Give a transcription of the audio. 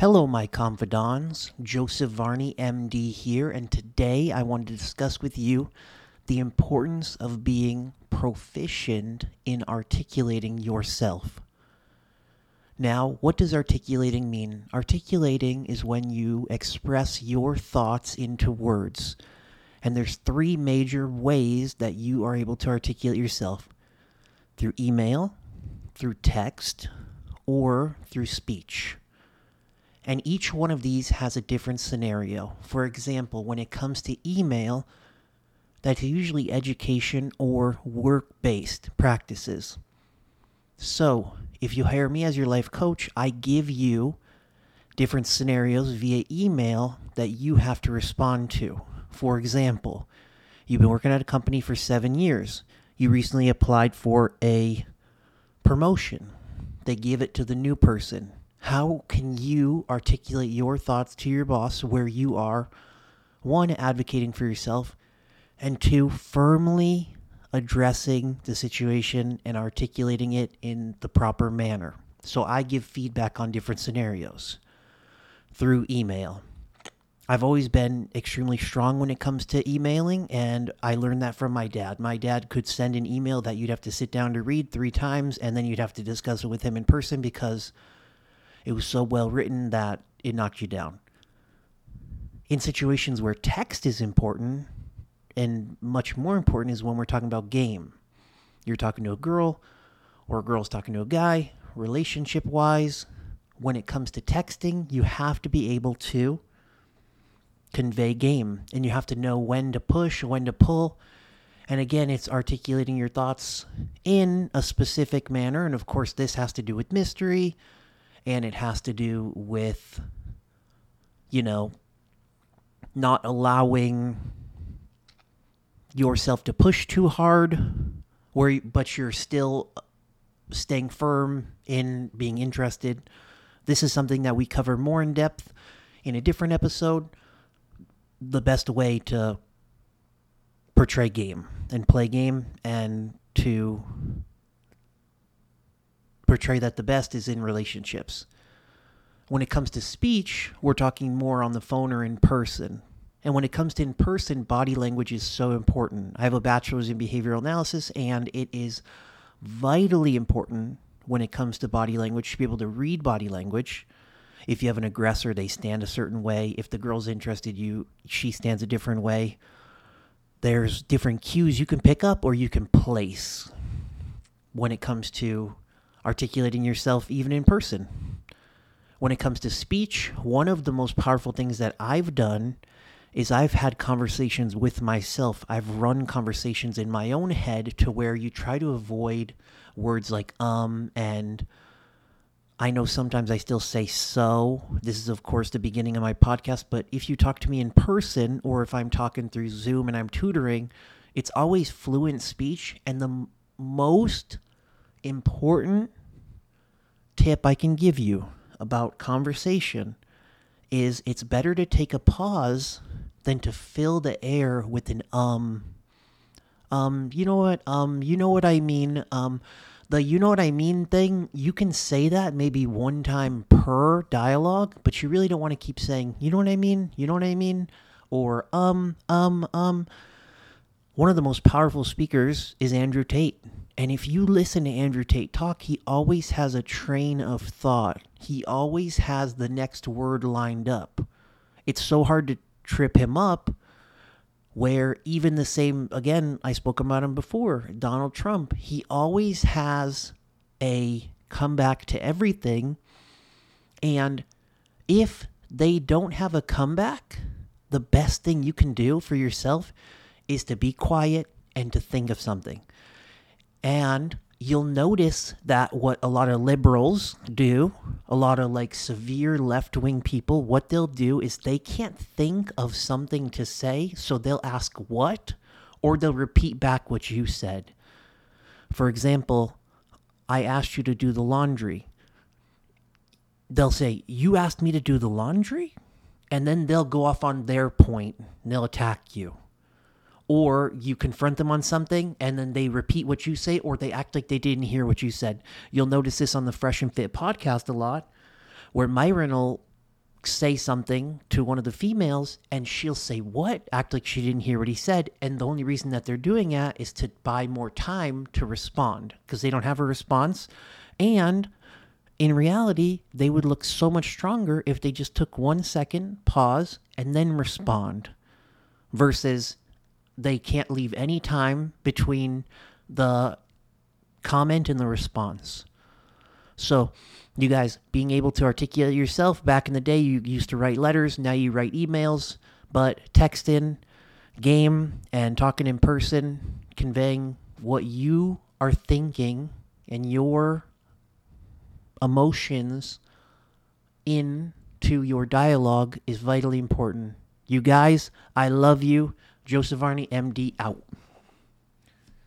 Hello, my confidants. Joseph Varney, MD, here, and today I want to discuss with you the importance of being proficient in articulating yourself. Now, what does articulating mean? Articulating is when you express your thoughts into words. And there's three major ways that you are able to articulate yourself through email, through text, or through speech. And each one of these has a different scenario. For example, when it comes to email, that's usually education or work based practices. So, if you hire me as your life coach, I give you different scenarios via email that you have to respond to. For example, you've been working at a company for seven years. You recently applied for a promotion. They give it to the new person. How can you articulate your thoughts to your boss where you are, one, advocating for yourself, and two, firmly addressing the situation and articulating it in the proper manner? So I give feedback on different scenarios through email. I've always been extremely strong when it comes to emailing, and I learned that from my dad. My dad could send an email that you'd have to sit down to read three times, and then you'd have to discuss it with him in person because it was so well written that it knocked you down. In situations where text is important, and much more important is when we're talking about game. You're talking to a girl, or a girl's talking to a guy, relationship wise. When it comes to texting, you have to be able to convey game and you have to know when to push, when to pull. And again, it's articulating your thoughts in a specific manner. And of course, this has to do with mystery and it has to do with, you know, not allowing yourself to push too hard where but you're still staying firm in being interested. This is something that we cover more in depth in a different episode the best way to portray game and play game and to portray that the best is in relationships. When it comes to speech, we're talking more on the phone or in person. And when it comes to in person, body language is so important. I have a bachelor's in behavioral analysis, and it is vitally important when it comes to body language to be able to read body language if you have an aggressor, they stand a certain way. If the girl's interested, you she stands a different way. There's different cues you can pick up or you can place when it comes to articulating yourself even in person. When it comes to speech, one of the most powerful things that I've done is I've had conversations with myself. I've run conversations in my own head to where you try to avoid words like um and I know sometimes I still say so. This is, of course, the beginning of my podcast, but if you talk to me in person or if I'm talking through Zoom and I'm tutoring, it's always fluent speech. And the m- most important tip I can give you about conversation is it's better to take a pause than to fill the air with an um um you know what um you know what I mean um the you know what I mean thing, you can say that maybe one time per dialogue, but you really don't want to keep saying, you know what I mean? You know what I mean? Or um, um, um. One of the most powerful speakers is Andrew Tate. And if you listen to Andrew Tate talk, he always has a train of thought. He always has the next word lined up. It's so hard to trip him up where even the same again i spoke about him before donald trump he always has a comeback to everything and if they don't have a comeback the best thing you can do for yourself is to be quiet and to think of something and you'll notice that what a lot of liberals do, a lot of like severe left wing people, what they'll do is they can't think of something to say, so they'll ask what, or they'll repeat back what you said. For example, I asked you to do the laundry. They'll say, You asked me to do the laundry? And then they'll go off on their point and they'll attack you or you confront them on something and then they repeat what you say or they act like they didn't hear what you said. You'll notice this on the Fresh and Fit podcast a lot where Myron will say something to one of the females and she'll say what? Act like she didn't hear what he said. And the only reason that they're doing that is to buy more time to respond because they don't have a response. And in reality they would look so much stronger if they just took one second pause and then respond versus they can't leave any time between the comment and the response. So you guys being able to articulate yourself back in the day you used to write letters now you write emails but texting game and talking in person conveying what you are thinking and your emotions into your dialogue is vitally important. You guys i love you joseph arney md out